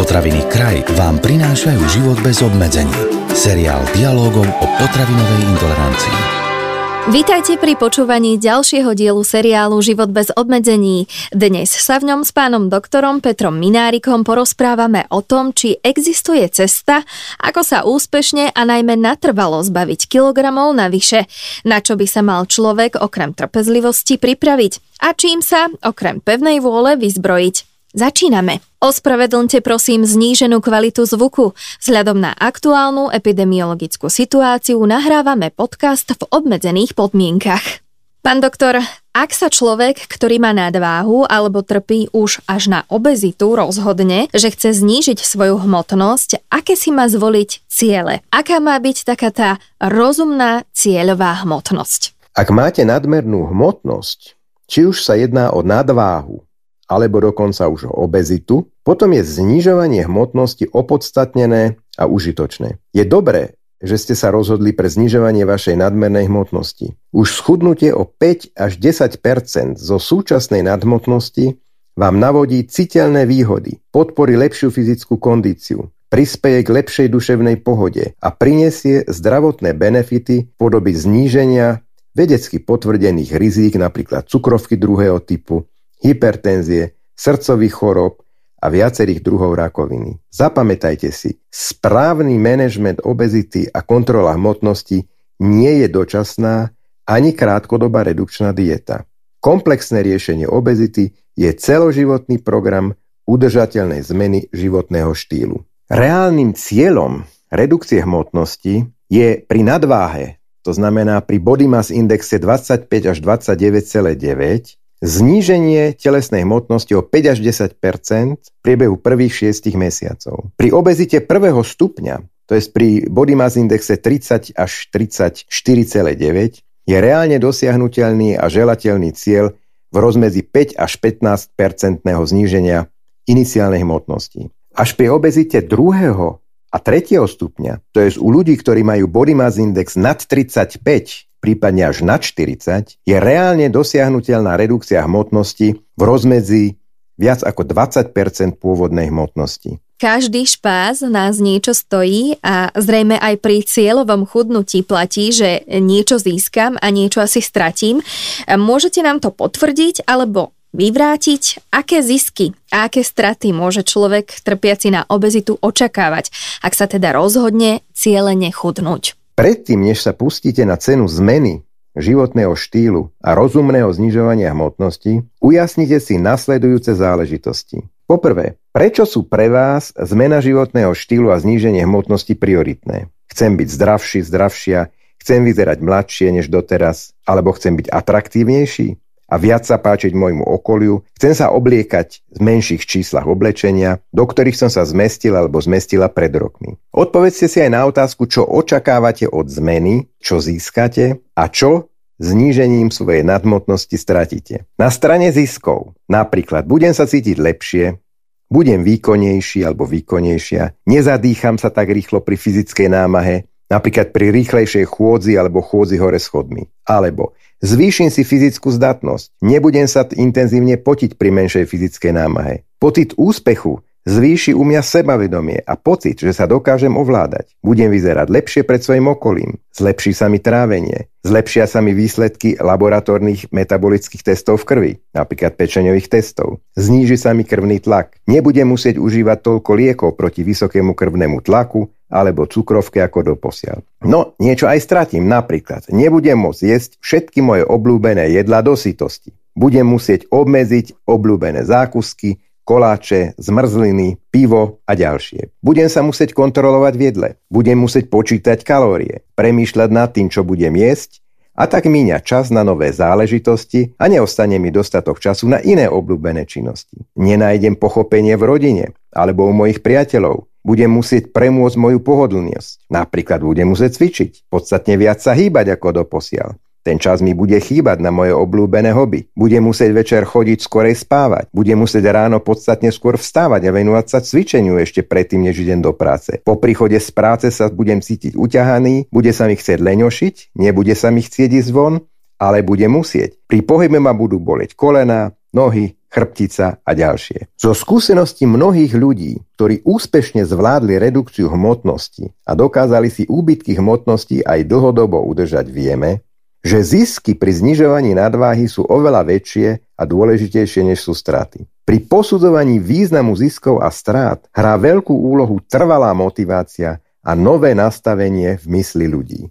Potraviny Kraj vám prinášajú život bez obmedzení. Seriál dialogov o potravinovej intolerancii. Vítajte pri počúvaní ďalšieho dielu seriálu Život bez obmedzení. Dnes sa v ňom s pánom doktorom Petrom Minárikom porozprávame o tom, či existuje cesta, ako sa úspešne a najmä natrvalo zbaviť kilogramov navyše, na čo by sa mal človek okrem trpezlivosti pripraviť a čím sa okrem pevnej vôle vyzbrojiť. Začíname. Ospravedlňte prosím zníženú kvalitu zvuku. Vzhľadom na aktuálnu epidemiologickú situáciu nahrávame podcast v obmedzených podmienkach. Pán doktor, ak sa človek, ktorý má nadváhu alebo trpí už až na obezitu, rozhodne, že chce znížiť svoju hmotnosť, aké si má zvoliť ciele? Aká má byť taká tá rozumná cieľová hmotnosť? Ak máte nadmernú hmotnosť, či už sa jedná o nadváhu, alebo dokonca už o obezitu, potom je znižovanie hmotnosti opodstatnené a užitočné. Je dobré, že ste sa rozhodli pre znižovanie vašej nadmernej hmotnosti. Už schudnutie o 5 až 10% zo súčasnej nadhmotnosti vám navodí citeľné výhody, podporí lepšiu fyzickú kondíciu, prispieje k lepšej duševnej pohode a prinesie zdravotné benefity podoby zníženia vedecky potvrdených rizík napríklad cukrovky druhého typu, hypertenzie, srdcových chorob a viacerých druhov rakoviny. Zapamätajte si, správny manažment obezity a kontrola hmotnosti nie je dočasná ani krátkodobá redukčná dieta. Komplexné riešenie obezity je celoživotný program udržateľnej zmeny životného štýlu. Reálnym cieľom redukcie hmotnosti je pri nadváhe, to znamená pri body mass indexe 25 až 29,9, Zníženie telesnej hmotnosti o 5 až 10 v priebehu prvých 6 mesiacov. Pri obezite prvého stupňa, to je pri body mass indexe 30 až 34,9, je reálne dosiahnutelný a želateľný cieľ v rozmedzi 5 až 15 percentného zníženia iniciálnej hmotnosti. Až pri obezite druhého a tretieho stupňa, to je u ľudí, ktorí majú body mass index nad 35, prípadne až nad 40, je reálne dosiahnutelná redukcia hmotnosti v rozmedzi viac ako 20% pôvodnej hmotnosti. Každý špás nás niečo stojí a zrejme aj pri cieľovom chudnutí platí, že niečo získam a niečo asi stratím. Môžete nám to potvrdiť alebo vyvrátiť, aké zisky a aké straty môže človek trpiaci na obezitu očakávať, ak sa teda rozhodne cieľene chudnúť. Predtým, než sa pustíte na cenu zmeny životného štýlu a rozumného znižovania hmotnosti, ujasnite si nasledujúce záležitosti. Poprvé, prečo sú pre vás zmena životného štýlu a zníženie hmotnosti prioritné? Chcem byť zdravší, zdravšia, chcem vyzerať mladšie než doteraz, alebo chcem byť atraktívnejší? A viac sa páčiť môjmu okoliu, chcem sa obliekať v menších číslach oblečenia, do ktorých som sa zmestil alebo zmestila pred rokmi. Odpovedzte si aj na otázku, čo očakávate od zmeny, čo získate a čo znížením svojej nadmotnosti stratíte. Na strane ziskov napríklad budem sa cítiť lepšie, budem výkonnejší alebo výkonnejšia, nezadýcham sa tak rýchlo pri fyzickej námahe, napríklad pri rýchlejšej chôdzi alebo chôdzi hore schodmi. Alebo Zvýšim si fyzickú zdatnosť. Nebudem sa intenzívne potiť pri menšej fyzickej námahe. Pocit úspechu zvýši u mňa sebavedomie a pocit, že sa dokážem ovládať. Budem vyzerať lepšie pred svojim okolím. Zlepší sa mi trávenie. Zlepšia sa mi výsledky laboratórnych metabolických testov v krvi, napríklad pečeňových testov. Zníži sa mi krvný tlak. Nebudem musieť užívať toľko liekov proti vysokému krvnému tlaku alebo cukrovke ako doposiaľ. No, niečo aj stratím, napríklad nebudem môcť jesť všetky moje obľúbené jedlá do sytosti. Budem musieť obmedziť obľúbené zákusky, koláče, zmrzliny, pivo a ďalšie. Budem sa musieť kontrolovať v jedle. Budem musieť počítať kalórie, premýšľať nad tým, čo budem jesť a tak míňa čas na nové záležitosti a neostane mi dostatok času na iné obľúbené činnosti. Nenájdem pochopenie v rodine alebo u mojich priateľov. Budem musieť premôcť moju pohodlnosť. Napríklad budem musieť cvičiť, podstatne viac sa hýbať ako doposiaľ. Ten čas mi bude chýbať na moje obľúbené hobby. Budem musieť večer chodiť skorej spávať. Budem musieť ráno podstatne skôr vstávať a venovať sa cvičeniu ešte predtým, než idem do práce. Po príchode z práce sa budem cítiť uťahaný, bude sa mi chcieť leňošiť, nebude sa mi chcieť ísť von, ale bude musieť. Pri pohybe ma budú boleť kolena, nohy, chrbtica a ďalšie. Zo skúseností mnohých ľudí, ktorí úspešne zvládli redukciu hmotnosti a dokázali si úbytky hmotnosti aj dlhodobo udržať, vieme, že zisky pri znižovaní nadváhy sú oveľa väčšie a dôležitejšie než sú straty. Pri posudzovaní významu ziskov a strát hrá veľkú úlohu trvalá motivácia a nové nastavenie v mysli ľudí.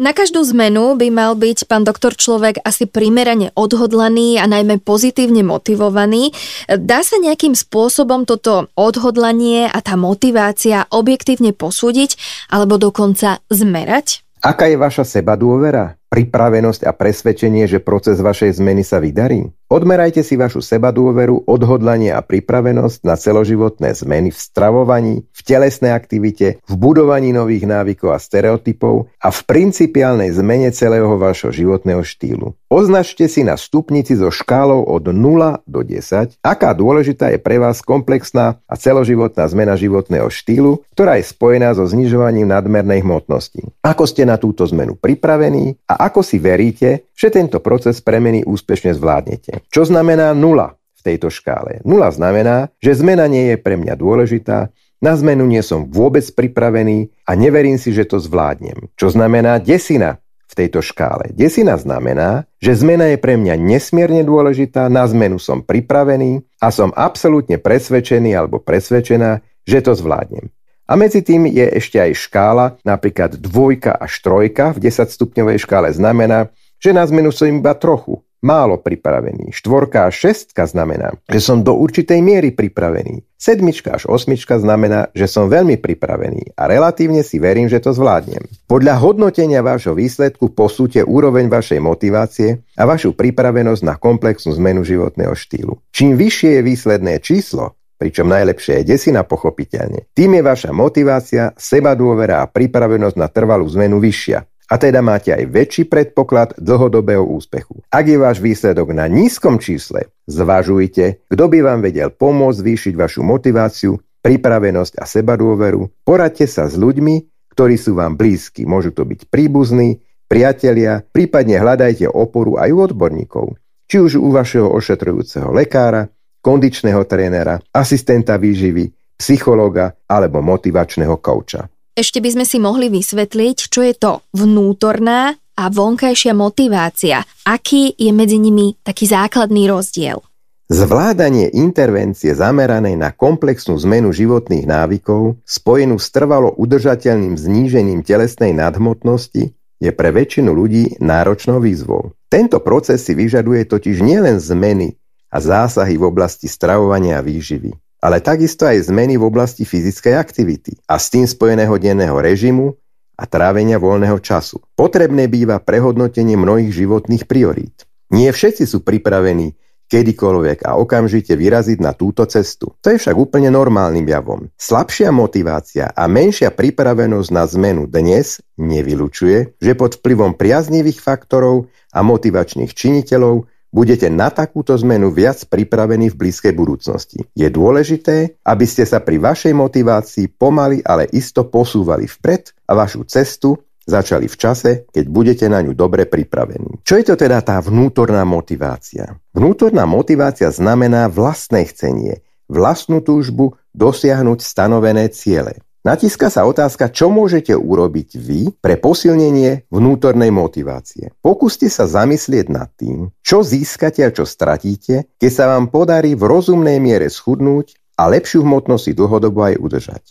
Na každú zmenu by mal byť pán doktor človek asi primerane odhodlaný a najmä pozitívne motivovaný. Dá sa nejakým spôsobom toto odhodlanie a tá motivácia objektívne posúdiť alebo dokonca zmerať? Aká je vaša seba dôvera? pripravenosť a presvedčenie, že proces vašej zmeny sa vydarí? Odmerajte si vašu sebadôveru, odhodlanie a pripravenosť na celoživotné zmeny v stravovaní, v telesnej aktivite, v budovaní nových návykov a stereotypov a v principiálnej zmene celého vašho životného štýlu. Označte si na stupnici so škálou od 0 do 10, aká dôležitá je pre vás komplexná a celoživotná zmena životného štýlu, ktorá je spojená so znižovaním nadmernej hmotnosti. Ako ste na túto zmenu pripravení a ako si veríte, že tento proces premeny úspešne zvládnete. Čo znamená nula v tejto škále? Nula znamená, že zmena nie je pre mňa dôležitá, na zmenu nie som vôbec pripravený a neverím si, že to zvládnem. Čo znamená desina v tejto škále? Desina znamená, že zmena je pre mňa nesmierne dôležitá, na zmenu som pripravený a som absolútne presvedčený alebo presvedčená, že to zvládnem. A medzi tým je ešte aj škála, napríklad dvojka až trojka v 10 stupňovej škále znamená, že na zmenu som iba trochu, málo pripravený. Štvorka a šestka znamená, že som do určitej miery pripravený. Sedmička až osmička znamená, že som veľmi pripravený a relatívne si verím, že to zvládnem. Podľa hodnotenia vášho výsledku posúte úroveň vašej motivácie a vašu pripravenosť na komplexnú zmenu životného štýlu. Čím vyššie je výsledné číslo, pričom najlepšie je desina pochopiteľne, tým je vaša motivácia, seba dôvera a pripravenosť na trvalú zmenu vyššia a teda máte aj väčší predpoklad dlhodobého úspechu. Ak je váš výsledok na nízkom čísle, zvažujte, kto by vám vedel pomôcť zvýšiť vašu motiváciu, pripravenosť a sebadôveru. Poradte sa s ľuďmi, ktorí sú vám blízki. Môžu to byť príbuzní, priatelia, prípadne hľadajte oporu aj u odborníkov. Či už u vašeho ošetrujúceho lekára, kondičného trénera, asistenta výživy, psychológa alebo motivačného kouča. Ešte by sme si mohli vysvetliť, čo je to vnútorná a vonkajšia motivácia. Aký je medzi nimi taký základný rozdiel? Zvládanie intervencie zameranej na komplexnú zmenu životných návykov spojenú s trvalo udržateľným znížením telesnej nadhmotnosti je pre väčšinu ľudí náročnou výzvou. Tento proces si vyžaduje totiž nielen zmeny a zásahy v oblasti stravovania a výživy, ale takisto aj zmeny v oblasti fyzickej aktivity a s tým spojeného denného režimu a trávenia voľného času. Potrebné býva prehodnotenie mnohých životných priorít. Nie všetci sú pripravení kedykoľvek a okamžite vyraziť na túto cestu. To je však úplne normálnym javom. Slabšia motivácia a menšia pripravenosť na zmenu dnes nevylučuje, že pod vplyvom priaznivých faktorov a motivačných činiteľov budete na takúto zmenu viac pripravení v blízkej budúcnosti. Je dôležité, aby ste sa pri vašej motivácii pomaly, ale isto posúvali vpred a vašu cestu začali v čase, keď budete na ňu dobre pripravení. Čo je to teda tá vnútorná motivácia? Vnútorná motivácia znamená vlastné chcenie, vlastnú túžbu dosiahnuť stanovené ciele. Natiska sa otázka, čo môžete urobiť vy pre posilnenie vnútornej motivácie. Pokúste sa zamyslieť nad tým, čo získate a čo stratíte, keď sa vám podarí v rozumnej miere schudnúť a lepšiu hmotnosť si dlhodobo aj udržať.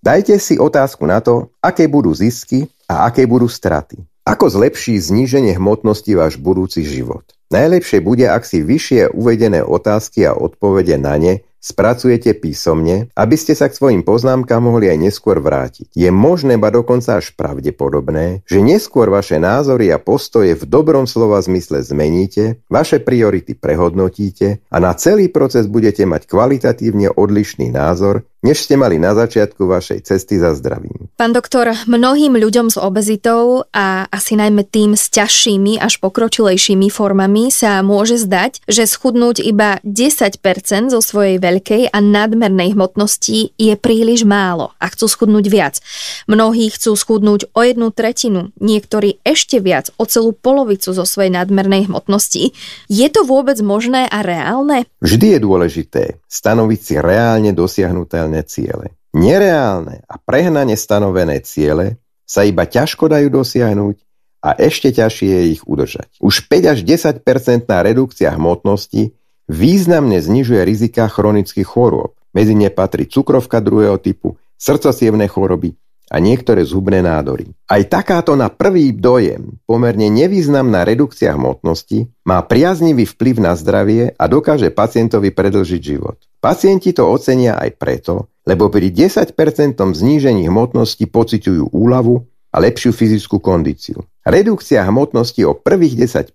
Dajte si otázku na to, aké budú zisky a aké budú straty. Ako zlepší zníženie hmotnosti váš budúci život? Najlepšie bude, ak si vyššie uvedené otázky a odpovede na ne spracujete písomne, aby ste sa k svojim poznámkam mohli aj neskôr vrátiť. Je možné, ba dokonca až pravdepodobné, že neskôr vaše názory a postoje v dobrom slova zmysle zmeníte, vaše priority prehodnotíte a na celý proces budete mať kvalitatívne odlišný názor, než ste mali na začiatku vašej cesty za zdravím. Pán doktor, mnohým ľuďom s obezitou a asi najmä tým s ťažšími až pokročilejšími formami príjmami sa môže zdať, že schudnúť iba 10% zo svojej veľkej a nadmernej hmotnosti je príliš málo a chcú schudnúť viac. Mnohí chcú schudnúť o jednu tretinu, niektorí ešte viac, o celú polovicu zo svojej nadmernej hmotnosti. Je to vôbec možné a reálne? Vždy je dôležité stanoviť si reálne dosiahnutelné ciele. Nereálne a prehnane stanovené ciele sa iba ťažko dajú dosiahnuť a ešte ťažšie je ich udržať. Už 5 až 10% redukcia hmotnosti významne znižuje rizika chronických chorôb. Medzi ne patrí cukrovka druhého typu, srdcosievné choroby a niektoré zubné nádory. Aj takáto na prvý dojem pomerne nevýznamná redukcia hmotnosti má priaznivý vplyv na zdravie a dokáže pacientovi predlžiť život. Pacienti to ocenia aj preto, lebo pri 10% znížení hmotnosti pociťujú úľavu a lepšiu fyzickú kondíciu. Redukcia hmotnosti o prvých 10%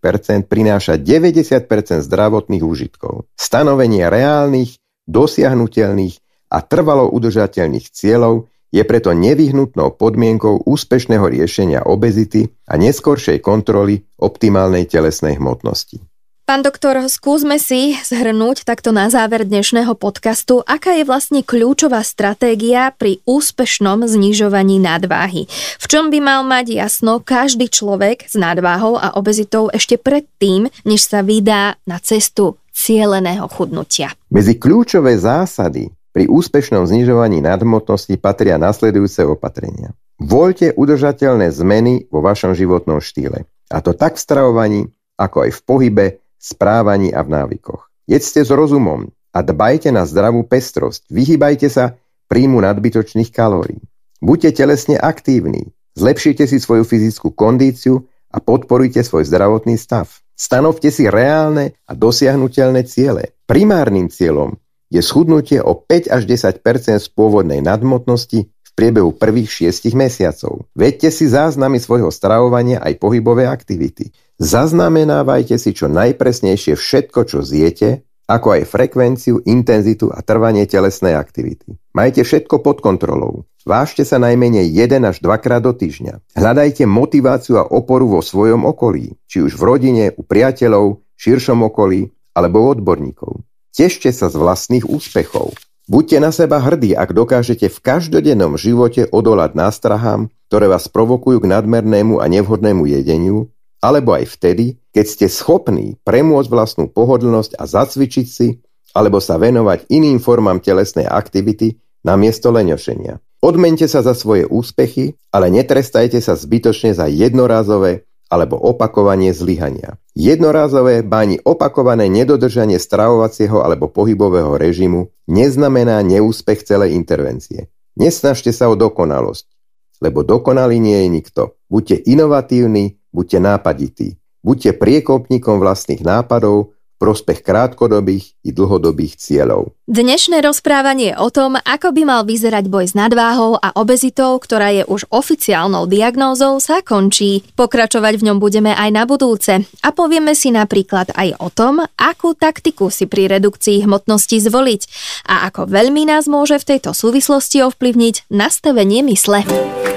prináša 90% zdravotných úžitkov. Stanovenie reálnych, dosiahnutelných a trvalo udržateľných cieľov je preto nevyhnutnou podmienkou úspešného riešenia obezity a neskoršej kontroly optimálnej telesnej hmotnosti. Pán doktor, skúsme si zhrnúť takto na záver dnešného podcastu, aká je vlastne kľúčová stratégia pri úspešnom znižovaní nadváhy. V čom by mal mať jasno každý človek s nadváhou a obezitou ešte predtým, než sa vydá na cestu cieleného chudnutia. Medzi kľúčové zásady pri úspešnom znižovaní nadmotnosti patria nasledujúce opatrenia. Voľte udržateľné zmeny vo vašom životnom štýle. A to tak v stravovaní, ako aj v pohybe, správaní a v návykoch. Jedzte s rozumom a dbajte na zdravú pestrosť. Vyhýbajte sa príjmu nadbytočných kalórií. Buďte telesne aktívni, zlepšite si svoju fyzickú kondíciu a podporujte svoj zdravotný stav. Stanovte si reálne a dosiahnutelné ciele. Primárnym cieľom je schudnutie o 5 až 10 z pôvodnej nadmotnosti v priebehu prvých 6 mesiacov. Vedte si záznamy svojho stravovania aj pohybové aktivity. Zaznamenávajte si čo najpresnejšie všetko, čo zjete, ako aj frekvenciu, intenzitu a trvanie telesnej aktivity. Majte všetko pod kontrolou. Vážte sa najmenej 1 až 2 krát do týždňa. Hľadajte motiváciu a oporu vo svojom okolí, či už v rodine, u priateľov, širšom okolí alebo u odborníkov. Tešte sa z vlastných úspechov. Buďte na seba hrdí, ak dokážete v každodennom živote odolať nástrahám, ktoré vás provokujú k nadmernému a nevhodnému jedeniu alebo aj vtedy, keď ste schopní premôcť vlastnú pohodlnosť a zacvičiť si, alebo sa venovať iným formám telesnej aktivity namiesto leňošenia. Odmente sa za svoje úspechy, ale netrestajte sa zbytočne za jednorázové alebo opakovanie zlyhania. Jednorázové báni opakované nedodržanie stravovacieho alebo pohybového režimu neznamená neúspech celej intervencie. Nesnažte sa o dokonalosť, lebo dokonalý nie je nikto. Buďte inovatívni, buďte nápadití. Buďte priekopníkom vlastných nápadov, prospech krátkodobých i dlhodobých cieľov. Dnešné rozprávanie o tom, ako by mal vyzerať boj s nadváhou a obezitou, ktorá je už oficiálnou diagnózou, sa končí. Pokračovať v ňom budeme aj na budúce a povieme si napríklad aj o tom, akú taktiku si pri redukcii hmotnosti zvoliť a ako veľmi nás môže v tejto súvislosti ovplyvniť nastavenie mysle.